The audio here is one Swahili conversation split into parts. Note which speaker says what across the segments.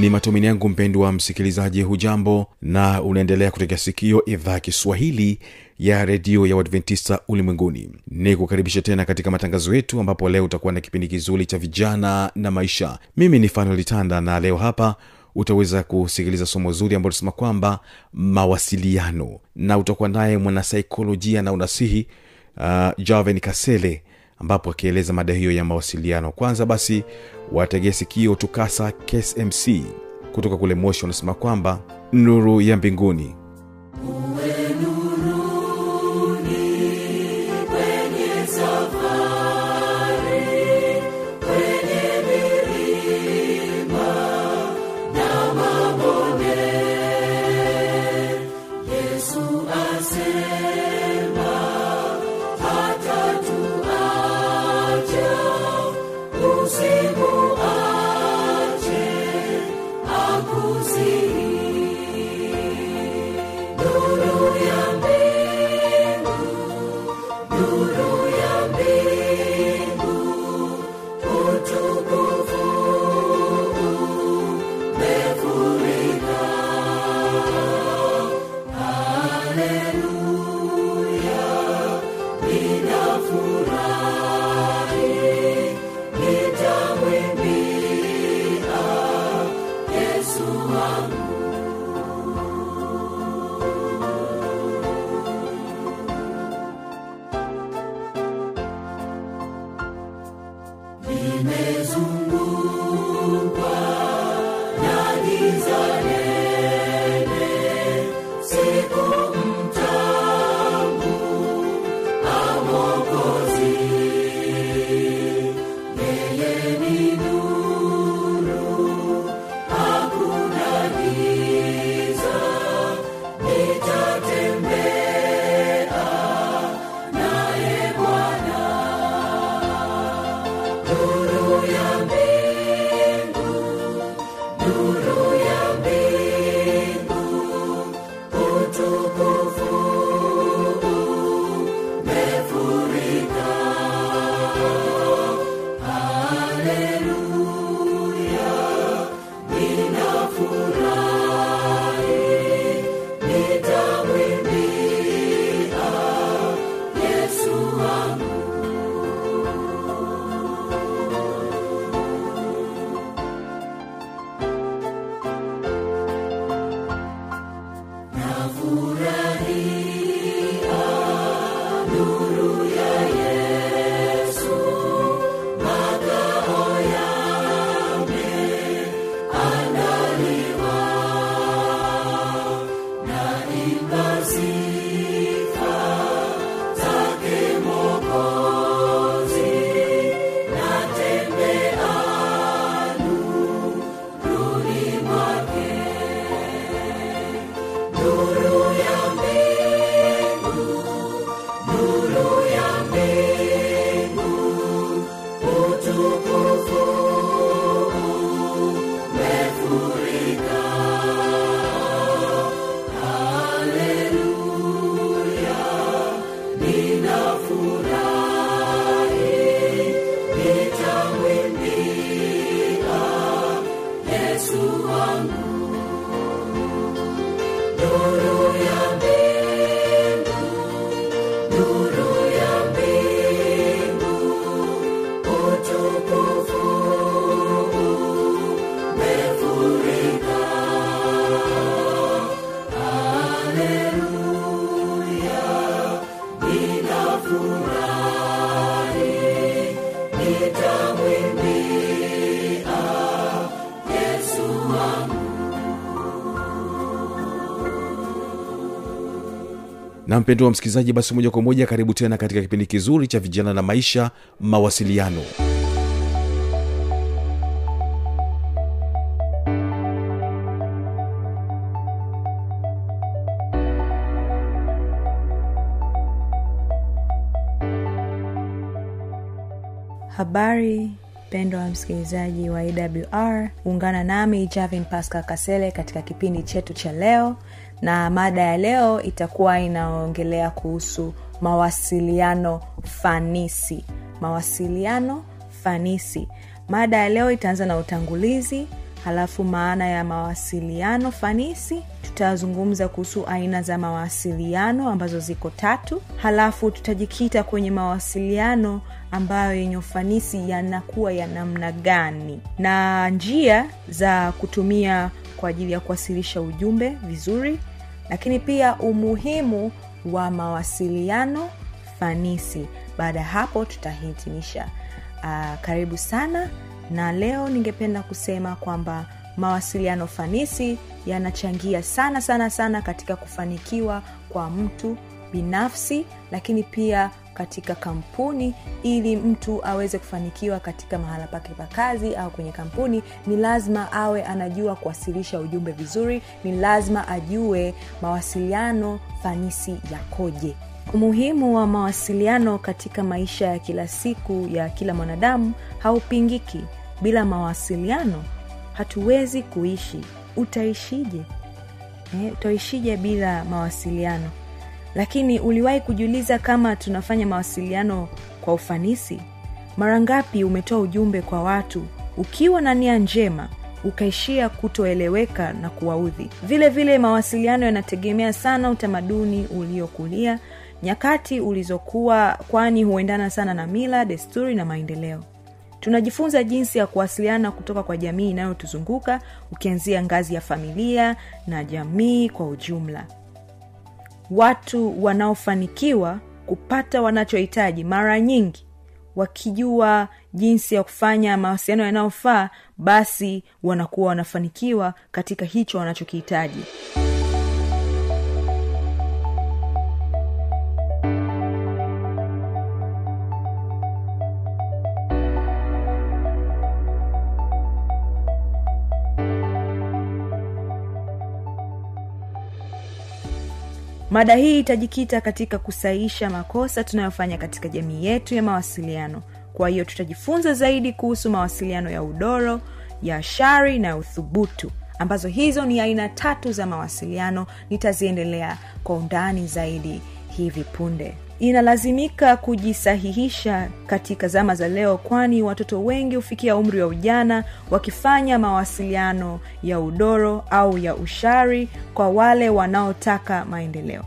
Speaker 1: ni matumaini yangu mpendwa msikilizaji hujambo na unaendelea kutegea sikio idhaa ya kiswahili ya redio ya uadventista ulimwenguni. Ni kukaribisha tena katika matangazo yetu ambapo leo utakuwa na kipindi kizuri cha vijana na maisha. Mimi ni fanolitanda na leo hapa utaweza kusikiliza somo zuri ambalo tunasema kwamba mawasiliano. Na utakuwa naye mwanasaikolojia na unasihi uh, javen kasele ambapo akieleza mada hiyo ya mawasiliano. Kwanza basi wategesikio tukasa ksmc kutoka kule moshi wanasema kwamba nuru ya mbinguni na mpendo wa msikilizaji basi moja kwa moja karibu tena katika kipindi kizuri cha vijana na maisha mawasiliano.
Speaker 2: Habari mpendo wa msikilizaji wa awr ungana nami javin pascal kasele katika kipindi chetu cha leo na mada ya leo itakuwa inaongelea kuhusu mawasiliano fanisi. Mawasiliano fanisi. Mada ya leo itaanza na utangulizi halafu maana ya mawasiliano fanisi tutazungumza kuhusu aina za mawasiliano ambazo ziko tatu halafu tutajikita kwenye mawasiliano ambayo yenye ufanisi yanakuwa ya namna gani. Na njia za kutumia kwa ajili ya kuwasilisha ujumbe vizuri lakini pia umuhimu wa mawasiliano fanisi. Baada ya hapo tutahitimisha. Uh, karibu sana na leo ningependa kusema kwamba mawasiliano fanisi yanachangia sana sana sana katika kufanikiwa kwa mtu binafsi lakini pia katika kampuni ili mtu aweze kufanikiwa katika mahala pake pa kazi au kwenye kampuni ni lazima awe anajua kuwasilisha ujumbe vizuri ni lazima ajue mawasiliano fanisi yakoje. Umuhimu wa mawasiliano katika maisha ya kila siku ya kila mwanadamu haupingiki. Bila mawasiliano hatuwezi kuishi. Utaishije? Eh, utaishije bila mawasiliano lakini uliwahi kujiuliza kama tunafanya mawasiliano kwa ufanisi? Mara ngapi umetoa ujumbe kwa watu ukiwa na nia njema ukaishia kutoeleweka na kuwaudhi? Vile vile mawasiliano yanategemea sana utamaduni uliokulia nyakati ulizokuwa kwani huendana sana na mila desturi na maendeleo. Tunajifunza jinsi ya kuwasiliana kutoka kwa jamii inayotuzunguka ukianzia ngazi ya familia na jamii kwa ujumla watu wanaofanikiwa kupata wanachohitaji mara nyingi. Wakijua jinsi ya kufanya mawasiliano yanayofaa basi wanakuwa wanafanikiwa katika hicho wanachokihitaji mada hii itajikita katika kusaisha makosa tunayofanya katika jamii yetu ya mawasiliano. Kwa hiyo tutajifunza zaidi kuhusu mawasiliano ya udoro ya shari na uthubutu ambazo hizo ni aina tatu za mawasiliano nitaziendelea kwa undani zaidi hivi punde inalazimika kujisahihisha katika zama za leo kwani watoto wengi hufikia umri wa ujana wakifanya mawasiliano ya udoro au ya ushari kwa wale wanaotaka maendeleo.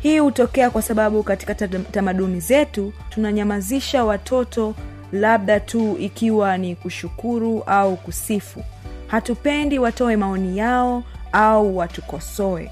Speaker 2: Hii hutokea kwa sababu katika tamaduni zetu tunanyamazisha watoto labda tu ikiwa ni kushukuru au kusifu. Hatupendi watoe maoni yao au watukosoe.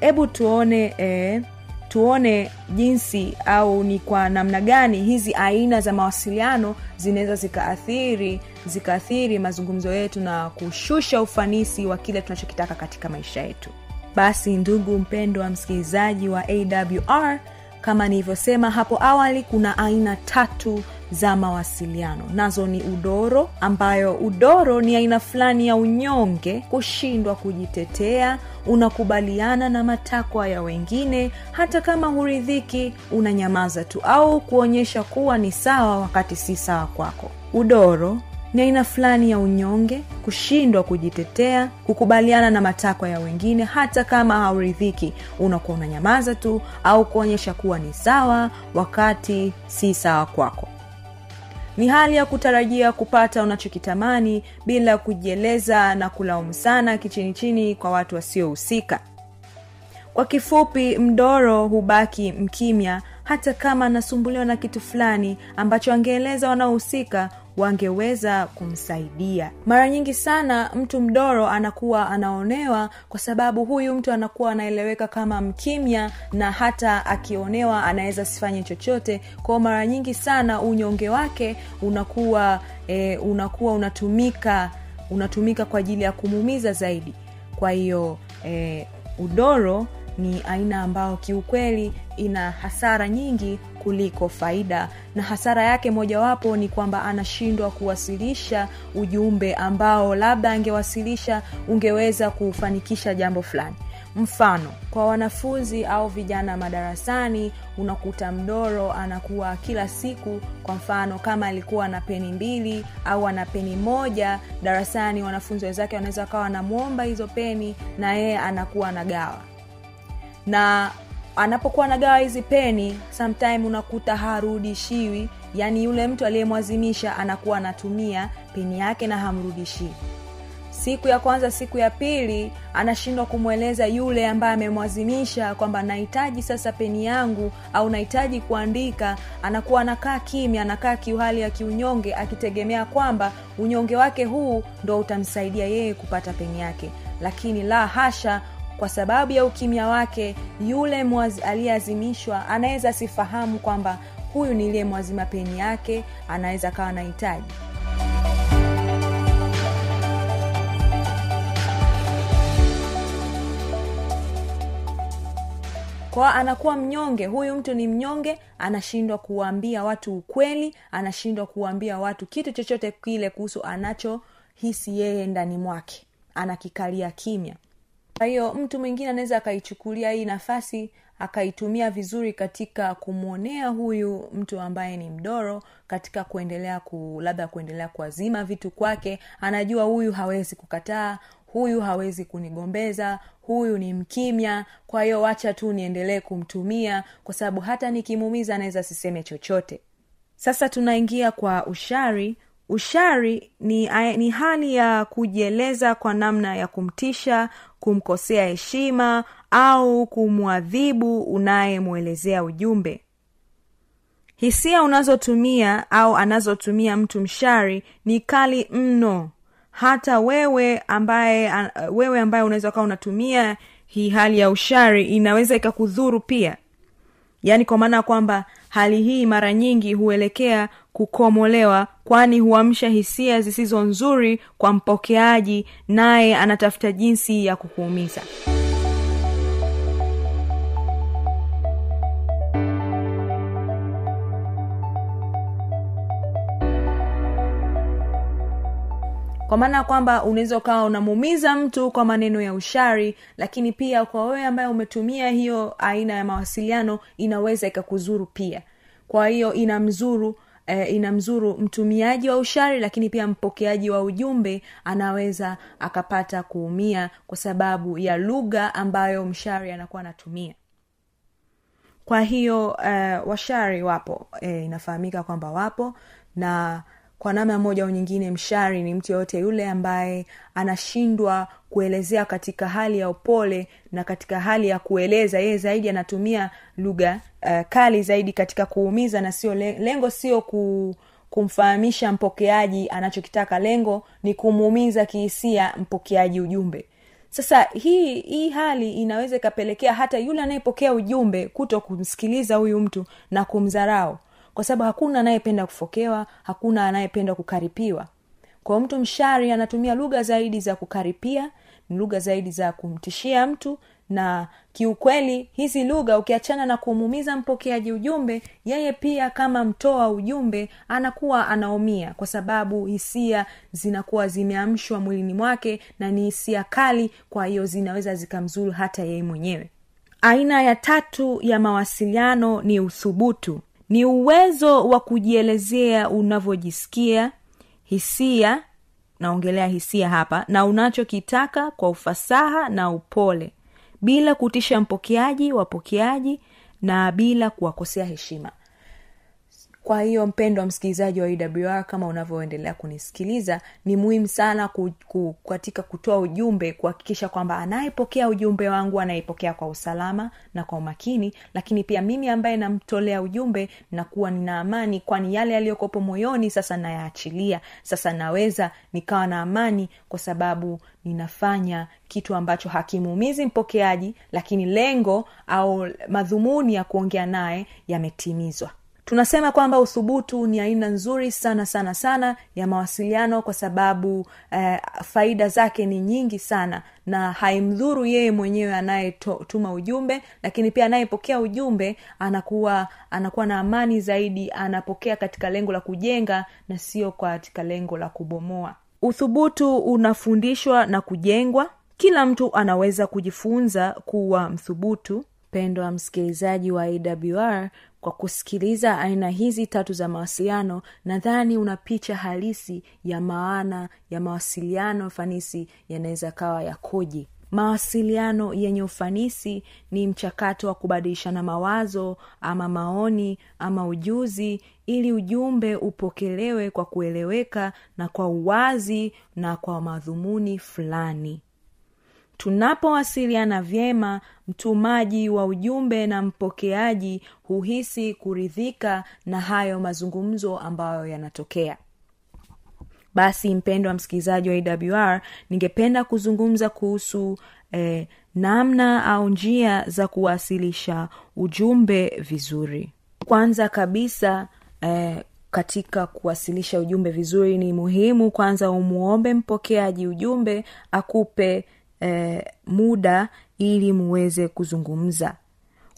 Speaker 2: Hebu tuone eh, tuone jinsi au ni kwa namna gani hizi aina za mawasiliano zinaweza zikaathiri zikaathiri mazungumzo yetu na kushusha ufanisi wa kile tunachokitaka katika maisha yetu. Basi ndugu mpendo wa msikilizaji wa awr kama nilivyosema hapo awali kuna aina tatu za mawasiliano. Nazo ni udoro ambayo udoro ni aina fulani ya unyonge kushindwa kujitetea unakubaliana na matakwa ya wengine hata kama huridhiki unanyamaza tu au kuonyesha kuwa ni sawa wakati si sawa kwako. Udoro ni aina fulani ya unyonge kushindwa kujitetea kukubaliana na matakwa ya wengine hata kama hauridhiki unakuwa unanyamaza tu au kuonyesha kuwa ni sawa wakati si sawa kwako ni hali ya kutarajia kupata unachokitamani bila kujieleza na kulaumu sana kichini chini kwa watu wasiohusika. Kwa kifupi mdoro hubaki mkimya hata kama anasumbuliwa na kitu fulani ambacho angeeleza wanaohusika wangeweza kumsaidia. Mara nyingi sana mtu mdoro anakuwa anaonewa kwa sababu huyu mtu anakuwa anaeleweka kama mkimya na hata akionewa anaweza sifanye chochote. Kwao mara nyingi sana unyonge wake unakuwa e, unakuwa unatumika unatumika kwa ajili ya kumuumiza zaidi. Kwa hiyo e, udoro ni aina ambayo kiukweli ina hasara nyingi kuliko faida. Na hasara yake mojawapo ni kwamba anashindwa kuwasilisha ujumbe ambao labda angewasilisha ungeweza kufanikisha jambo fulani. Mfano kwa wanafunzi au vijana madarasani unakuta mdoro anakuwa kila siku kwa mfano kama alikuwa na peni mbili au ana peni moja darasani wanafunzi wenzake wanaweza kawa wanamwomba hizo peni na yeye anakuwa anagawa na anapokuwa anagawa hizi peni sometime unakuta harudishiwi. Yaani yule mtu aliyemwazimisha anakuwa anatumia peni yake na hamrudishii siku ya kwanza siku ya pili anashindwa kumweleza yule ambaye amemwazimisha kwamba nahitaji sasa peni yangu au nahitaji kuandika. Anakuwa anakaa kimya anakaa kiuhali ya kiunyonge akitegemea kwamba unyonge wake huu ndo utamsaidia yeye kupata peni yake. Lakini la hasha kwa sababu ya ukimya wake yule aliyeazimishwa anaweza asifahamu kwamba huyu niliyemwazima peni yake anaweza akawa anahitaji. Kwa anakuwa mnyonge huyu mtu ni mnyonge anashindwa kuwaambia watu ukweli anashindwa kuwaambia watu kitu chochote kile kuhusu anachohisi yeye ndani mwake. Anakikalia kimya kwa hiyo mtu mwingine anaweza akaichukulia hii nafasi akaitumia vizuri katika kumwonea huyu mtu ambaye ni mdoro katika kuendelea ku labda kuendelea kuazima vitu kwake. Anajua huyu hawezi kukataa huyu hawezi kunigombeza huyu ni mkimya. Kwa hiyo wacha tu niendelee kumtumia kwa sababu hata nikimuumiza anaweza siseme chochote. Sasa tunaingia kwa ushari ushari ni, ni hali ya kujieleza kwa namna ya kumtisha kumkosea heshima au kumwadhibu unayemwelezea ujumbe. Hisia unazotumia au anazotumia mtu mshari ni kali mno. Hata wewe ambaye wewe ambaye unaweza ukawa unatumia hii hali ya ushari inaweza ikakudhuru pia. Yaani kwa maana ya kwamba hali hii mara nyingi huelekea kukomolewa kwani huamsha hisia zisizo nzuri kwa mpokeaji naye anatafuta jinsi ya kukuumiza kwa maana ya kwamba unaweza ukawa unamuumiza mtu kwa maneno ya ushari lakini pia kwa wewe ambaye umetumia hiyo aina ya mawasiliano inaweza ikakuzuru pia. Kwa hiyo inamzuru eh, inamzuru mtumiaji wa ushari lakini pia mpokeaji wa ujumbe anaweza akapata kuumia kwa sababu ya lugha ambayo mshari anakuwa anatumia. Kwa hiyo uh, washari wapo. E, inafahamika kwamba wapo na kwa namna moja au nyingine mshari ni mtu yoyote yule ambaye anashindwa kuelezea katika hali ya upole na katika hali ya kueleza. Yeye zaidi anatumia lugha uh, kali zaidi katika kuumiza na sio lengo sio ku kumfahamisha mpokeaji anachokitaka. Lengo ni kumuumiza kihisia mpokeaji ujumbe. Sasa hii hii hali inaweza ikapelekea hata yule anayepokea ujumbe kuto kumsikiliza huyu mtu na kumdharau kwa sababu hakuna anayependa kufokewa hakuna anayependa kukaripiwa. Kwa mtu mshari anatumia lugha zaidi za kukaripia ni lugha zaidi za kumtishia mtu na kiukweli hizi lugha ukiachana na kumuumiza mpokeaji ujumbe yeye pia kama mtoa ujumbe anakuwa anaumia. Kwa sababu hisia zinakuwa zimeamshwa mwilini mwake na ni hisia kali kwa hiyo zinaweza zikamzuru hata yeye mwenyewe. Aina ya tatu ya mawasiliano ni uthubutu ni uwezo wa kujielezea unavyojisikia hisia naongelea hisia hapa na unachokitaka kwa ufasaha na upole bila kutisha mpokeaji wapokeaji na bila kuwakosea heshima kwa hiyo mpendo wa msikilizaji wa awr kama unavyoendelea kunisikiliza ni muhimu sana ku, ku, katika kutoa ujumbe kuhakikisha kwamba anayepokea ujumbe wangu anayepokea kwa usalama na kwa umakini. Lakini pia mimi ambaye namtolea ujumbe nakuwa nina amani kwani yale yaliyokopo moyoni sasa nayaachilia. Sasa naweza nikawa na amani kwa sababu ninafanya kitu ambacho hakimuumizi mpokeaji lakini lengo au madhumuni ya kuongea naye yametimizwa tunasema kwamba uthubutu ni aina nzuri sana sana sana ya mawasiliano kwa sababu eh, faida zake ni nyingi sana na haimdhuru yeye mwenyewe anayetuma ujumbe lakini pia anayepokea ujumbe anakuwa anakuwa na amani zaidi anapokea katika lengo la kujenga na sio katika lengo la kubomoa. Uthubutu unafundishwa na kujengwa. Kila mtu anaweza kujifunza kuwa mthubutu. Pendwa msikilizaji wa awr kwa kusikiliza aina hizi tatu za mawasiliano nadhani una picha halisi ya maana ya mawasiliano fanisi yanaweza kawa yakoje mawasiliano yenye ufanisi ni mchakato wa kubadilishana mawazo ama maoni ama ujuzi ili ujumbe upokelewe kwa kueleweka na kwa uwazi na kwa madhumuni fulani tunapowasiliana vyema mtumaji wa ujumbe na mpokeaji huhisi kuridhika na hayo mazungumzo ambayo yanatokea. Basi mpendo wa msikilizaji wa awr ningependa kuzungumza kuhusu eh, namna au njia za kuwasilisha ujumbe vizuri. Kwanza kabisa eh, katika kuwasilisha ujumbe vizuri ni muhimu kwanza umwombe mpokeaji ujumbe akupe eh, muda ili muweze kuzungumza.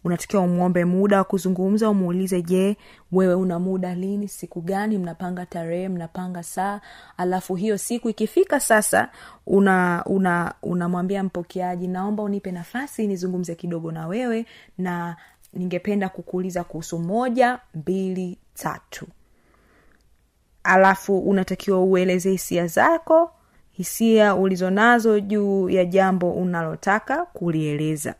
Speaker 2: Unatakiwa umwombe muda wa kuzungumza umuulize je wewe una muda lini? Siku gani? Mnapanga tarehe mnapanga saa? Alafu hiyo siku ikifika sasa una una unamwambia mpokeaji naomba unipe nafasi nizungumze kidogo na wewe na ningependa kukuuliza kuhusu moja mbili tatu. Alafu unatakiwa ueleze hisia zako hisia ulizonazo juu ya jambo unalotaka kulieleza.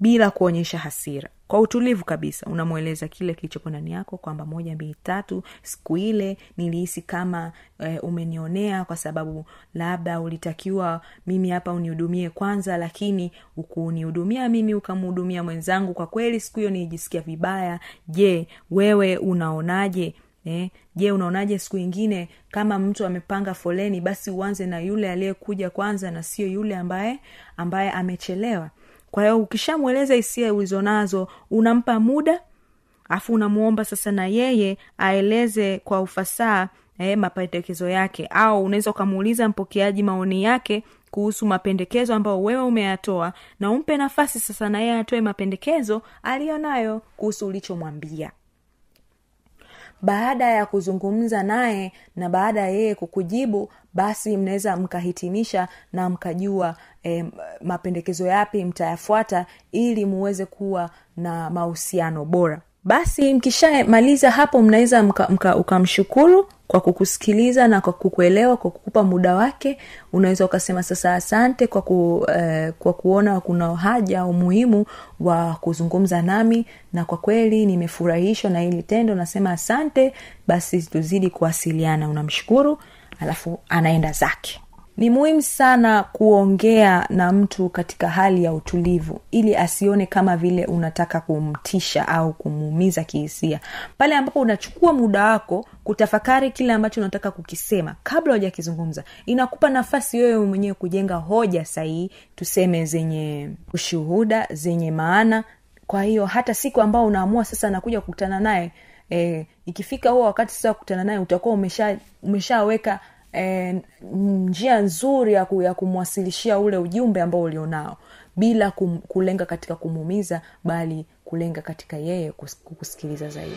Speaker 2: Bila kuonyesha hasira. Kwa utulivu kabisa unamweleza kile kilichopo ndani yako kwamba moja mbili tatu siku ile nilihisi kama e, umenionea kwa sababu labda ulitakiwa mimi hapa unihudumie kwanza lakini ukunihudumia mimi ukamhudumia mwenzangu. Kwa kweli siku hiyo nilijisikia vibaya. Je wewe unaonaje Eh, je unaonaje siku ingine kama mtu amepanga foleni basi uanze na yule aliyekuja kwanza na sio yule ambaye ambaye amechelewa. Kwa hiyo ukishamweleza hisia ulizonazo unampa muda afu unamwomba sasa na yeye aeleze kwa ufasaha eh, mapendekezo yake. Au unaweza ukamuuliza mpokeaji maoni yake kuhusu mapendekezo ambayo wewe umeyatoa na umpe nafasi sasa na yeye atoe mapendekezo aliyo nayo kuhusu ulichomwambia baada ya kuzungumza naye na baada ya yeye kukujibu basi mnaweza mkahitimisha na mkajua e, mapendekezo yapi mtayafuata ili muweze kuwa na mahusiano bora basi mkishamaliza hapo mnaweza ukamshukuru kwa kukusikiliza na kwa kukuelewa kwa kukupa muda wake. Unaweza ukasema sasa asante kwa, ku, eh, kwa kuona kuna haja umuhimu wa kuzungumza nami. Na kwa kweli nimefurahishwa na hili tendo. Nasema asante. Basi tuzidi kuwasiliana. Unamshukuru. Alafu anaenda zake ni muhimu sana kuongea na mtu katika hali ya utulivu ili asione kama vile unataka kumtisha au kumuumiza kihisia. Pale ambapo unachukua muda wako kutafakari kile ambacho unataka kukisema kabla hujakizungumza inakupa nafasi wewe mwenyewe kujenga hoja sahihi tuseme zenye ushuhuda zenye maana. Kwa hiyo hata siku ambao unaamua sasa nakuja kukutana naye e, ikifika huo wakati sasa kukutana naye utakuwa umesha umeshaweka e, njia nzuri ya, ku, ya kumwasilishia ule ujumbe ambao ulionao bila kum, kulenga katika kumuumiza bali kulenga katika yeye kukusikiliza zaidi.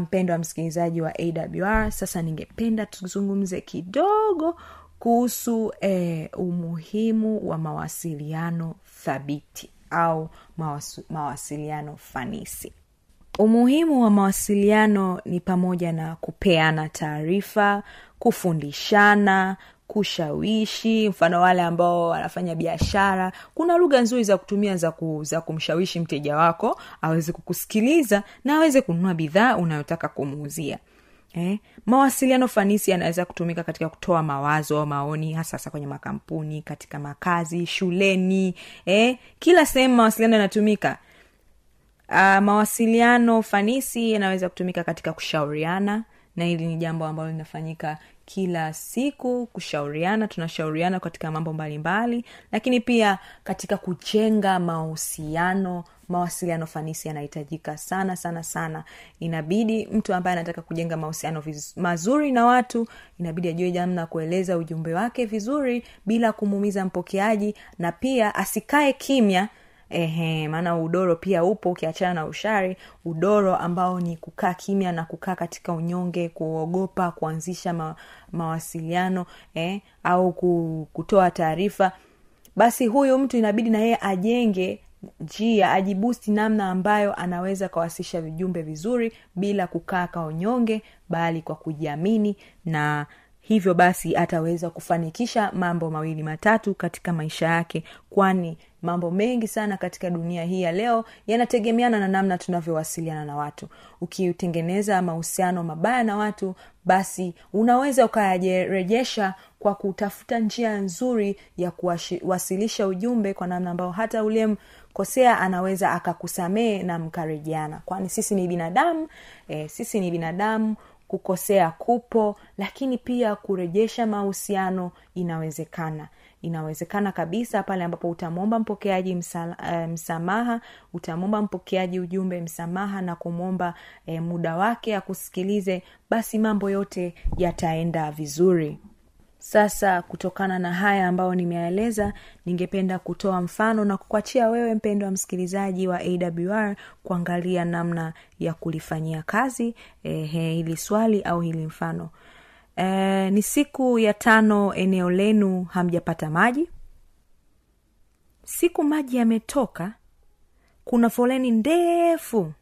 Speaker 2: Mpendo um, wa msikilizaji wa awr sasa ningependa tuzungumze kidogo kuhusu eh, umuhimu wa mawasiliano thabiti au mawasu, mawasiliano fanisi. Umuhimu wa mawasiliano ni pamoja na kupeana taarifa kufundishana kushawishi mfano wale ambao wanafanya biashara. Kuna lugha nzuri za kutumia za, ku, za kumshawishi mteja wako aweze kukusikiliza na aweze kununua bidhaa unayotaka kumuuzia eh, mawasiliano fanisi yanaweza kutumika katika kutoa mawazo au maoni hasa hasa kwenye makampuni katika makazi shuleni eh, kila sehemu mawasiliano yanatumika. Uh, mawasiliano fanisi yanaweza kutumika katika kushauriana na hili ni jambo ambalo linafanyika kila siku kushauriana tunashauriana katika mambo mbalimbali mbali, lakini pia katika kujenga mahusiano mawasiliano fanisi yanahitajika sana sana sana. Inabidi mtu ambaye anataka kujenga mahusiano mazuri na watu inabidi ajue namna kueleza ujumbe wake vizuri bila kumuumiza mpokeaji na pia asikae kimya ehe maana udoro pia upo ukiachana na ushari. Udoro ambao ni kukaa kimya na kukaa katika unyonge kuogopa kuanzisha ma, mawasiliano eh, au kutoa taarifa. Basi huyu mtu inabidi na yeye ajenge njia ajibusti namna ambayo anaweza kawasisha vijumbe vizuri bila kukaa kaonyonge bali kwa kujiamini na hivyo basi ataweza kufanikisha mambo mawili matatu katika maisha yake. Kwani mambo mengi sana katika dunia hii ya leo yanategemeana na namna tunavyowasiliana na watu. Ukitengeneza mahusiano mabaya na watu basi unaweza ukayarejesha kwa kutafuta njia nzuri ya kuwasilisha ujumbe kwa namna ambayo hata uliyemkosea anaweza akakusamehe na mkarejeana. Kwani sisi ni binadamu e, sisi ni binadamu kukosea kupo lakini pia kurejesha mahusiano inawezekana inawezekana kabisa pale ambapo utamwomba mpokeaji uh, msamaha utamwomba mpokeaji ujumbe msamaha na kumwomba e, muda wake akusikilize basi mambo yote yataenda vizuri. Sasa kutokana na haya ambayo nimeyaeleza ningependa kutoa mfano na kukuachia wewe mpendo wa msikilizaji wa awr kuangalia namna ya kulifanyia kazi eh, hili swali au hili mfano eh, ni siku ya tano eneo lenu hamjapata maji. Siku maji yametoka kuna foleni ndefu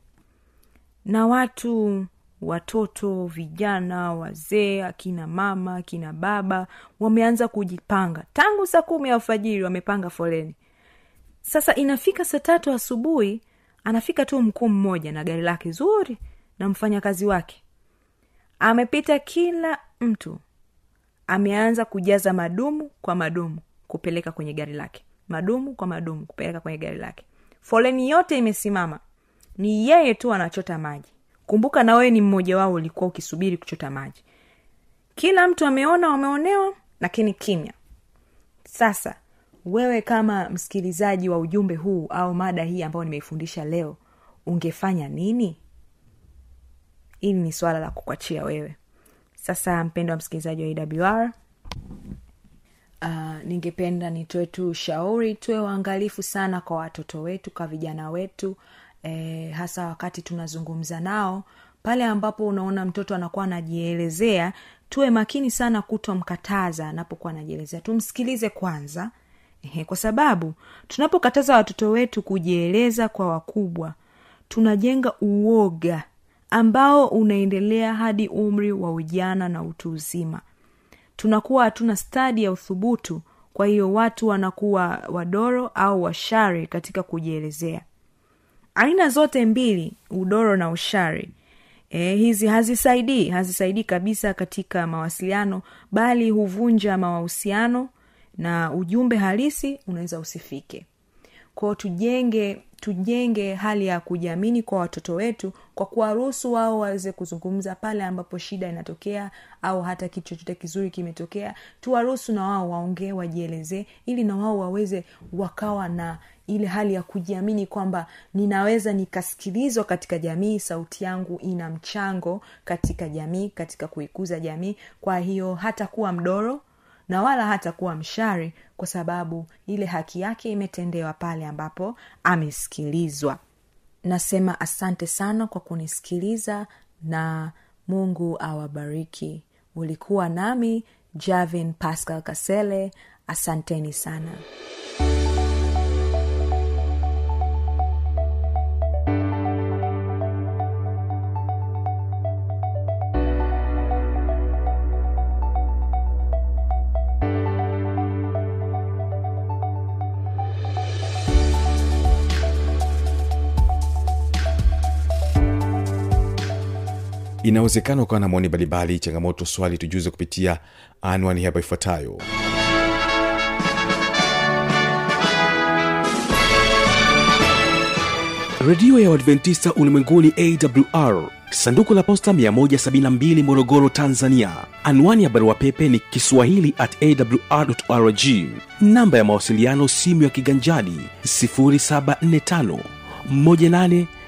Speaker 2: na watu watoto vijana wazee akina mama akina baba wameanza kujipanga. Tangu saa kumi alfajiri wamepanga foleni. Sasa inafika saa tatu asubuhi anafika tu mkuu mmoja na gari lake zuri na mfanyakazi wake amepita kila mtu. Ameanza kujaza madumu kwa madumu kupeleka kwenye gari lake. Madumu kwa madumu kupeleka kwenye gari lake. Foleni yote imesimama. Ni yeye tu anachota maji. Kumbuka na wewe ni mmoja wao ulikuwa ukisubiri kuchota maji. Kila mtu ameona wameonewa lakini kimya. Sasa wewe kama msikilizaji wa ujumbe huu au mada hii ambayo nimeifundisha leo ungefanya nini hili ni swala la kukwachia wewe. Sasa mpendo wa msikilizaji wa awr uh, ningependa nitoe tu ushauri tuwe waangalifu sana kwa watoto wetu kwa vijana wetu eh, hasa wakati tunazungumza nao. Pale ambapo unaona mtoto anakuwa anajielezea tuwe makini sana kutomkataza anapokuwa anajielezea. Tumsikilize kwanza kwa sababu tunapokataza watoto wetu kujieleza kwa wakubwa tunajenga uoga ambao unaendelea hadi umri wa ujana na utu uzima. Tunakuwa hatuna stadi ya uthubutu kwa hiyo watu wanakuwa wadoro au washari katika kujielezea. Aina zote mbili udoro na ushari e, hizi hazisaidii hazisaidii kabisa katika mawasiliano bali huvunja mahusiano na ujumbe halisi unaweza usifike kwao tujenge tujenge hali ya kujiamini kwa watoto wetu kwa kuwaruhusu wao waweze kuzungumza pale ambapo shida inatokea au hata kitu chochote kizuri kimetokea. Tuwaruhusu na wao waongee wajielezee ili na wao waweze wakawa na ile hali ya kujiamini kwamba ninaweza nikasikilizwa katika jamii sauti yangu ina mchango katika jamii katika kuikuza jamii. Kwa hiyo hata kuwa mdoro na wala hata kuwa mshari kwa sababu ile haki yake imetendewa pale ambapo amesikilizwa. Nasema asante sana kwa kunisikiliza na mungu awabariki. Ulikuwa nami javin pascal kasele. Asanteni sana
Speaker 1: inawezekana ukawa na maoni mbalimbali changamoto swali tujuze kupitia anwani hapa ifuatayo.
Speaker 3: Redio ya uadventista ulimwenguni awr sanduku la posta 172 morogoro tanzania. Anwani ya barua pepe ni kiswahili at awrrg namba ya mawasiliano simu ya kiganjani 745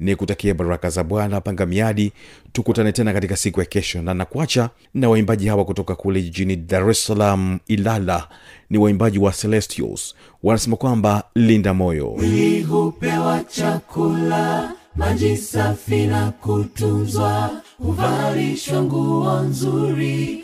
Speaker 1: ni kutakia baraka za bwana panga miadi. Tukutane tena katika siku ya kesho na nakuacha na waimbaji hawa kutoka kule jijini dar es salaam ilala. Ni waimbaji wa celestials. Wanasema kwamba linda moyo.
Speaker 4: Mwili hupewa chakula maji safi na kutunzwa huvalishwa nguo nzuri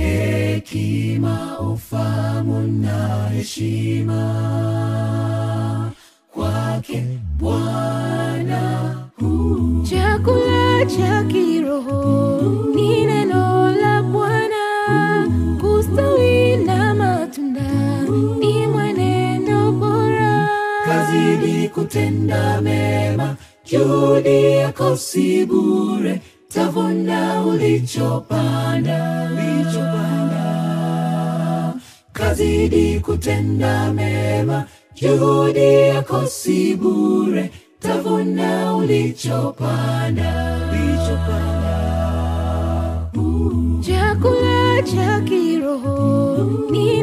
Speaker 4: hekima ufamu na heshima. Kwake bwana
Speaker 5: chakula cha kiroho ni neno la bwana. Kustawi na matunda ni mwenendo bora.
Speaker 4: Kazidi kutenda mema juhudi yako si bure tavuna ulichopanda. Ulichopanda. Kazidi kutenda mema. Juhudi yako si bure. Tavuna ulichopanda. Ulichopanda.
Speaker 5: Chakula cha kiroho. Ni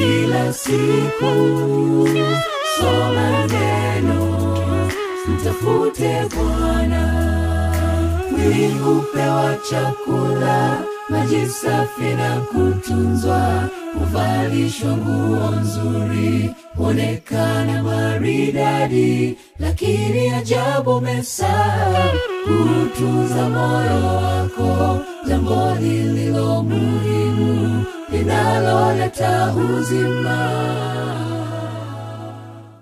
Speaker 4: kila siku. Soma neno mtafute bwana. Mwili chakula maji safi na kutunzwa. Huvalishwa nguo nzuri huonekana maridadi. Lakini ajabu mesaa kutunza moyo wako jambo lililo muhimu linaloleta uzima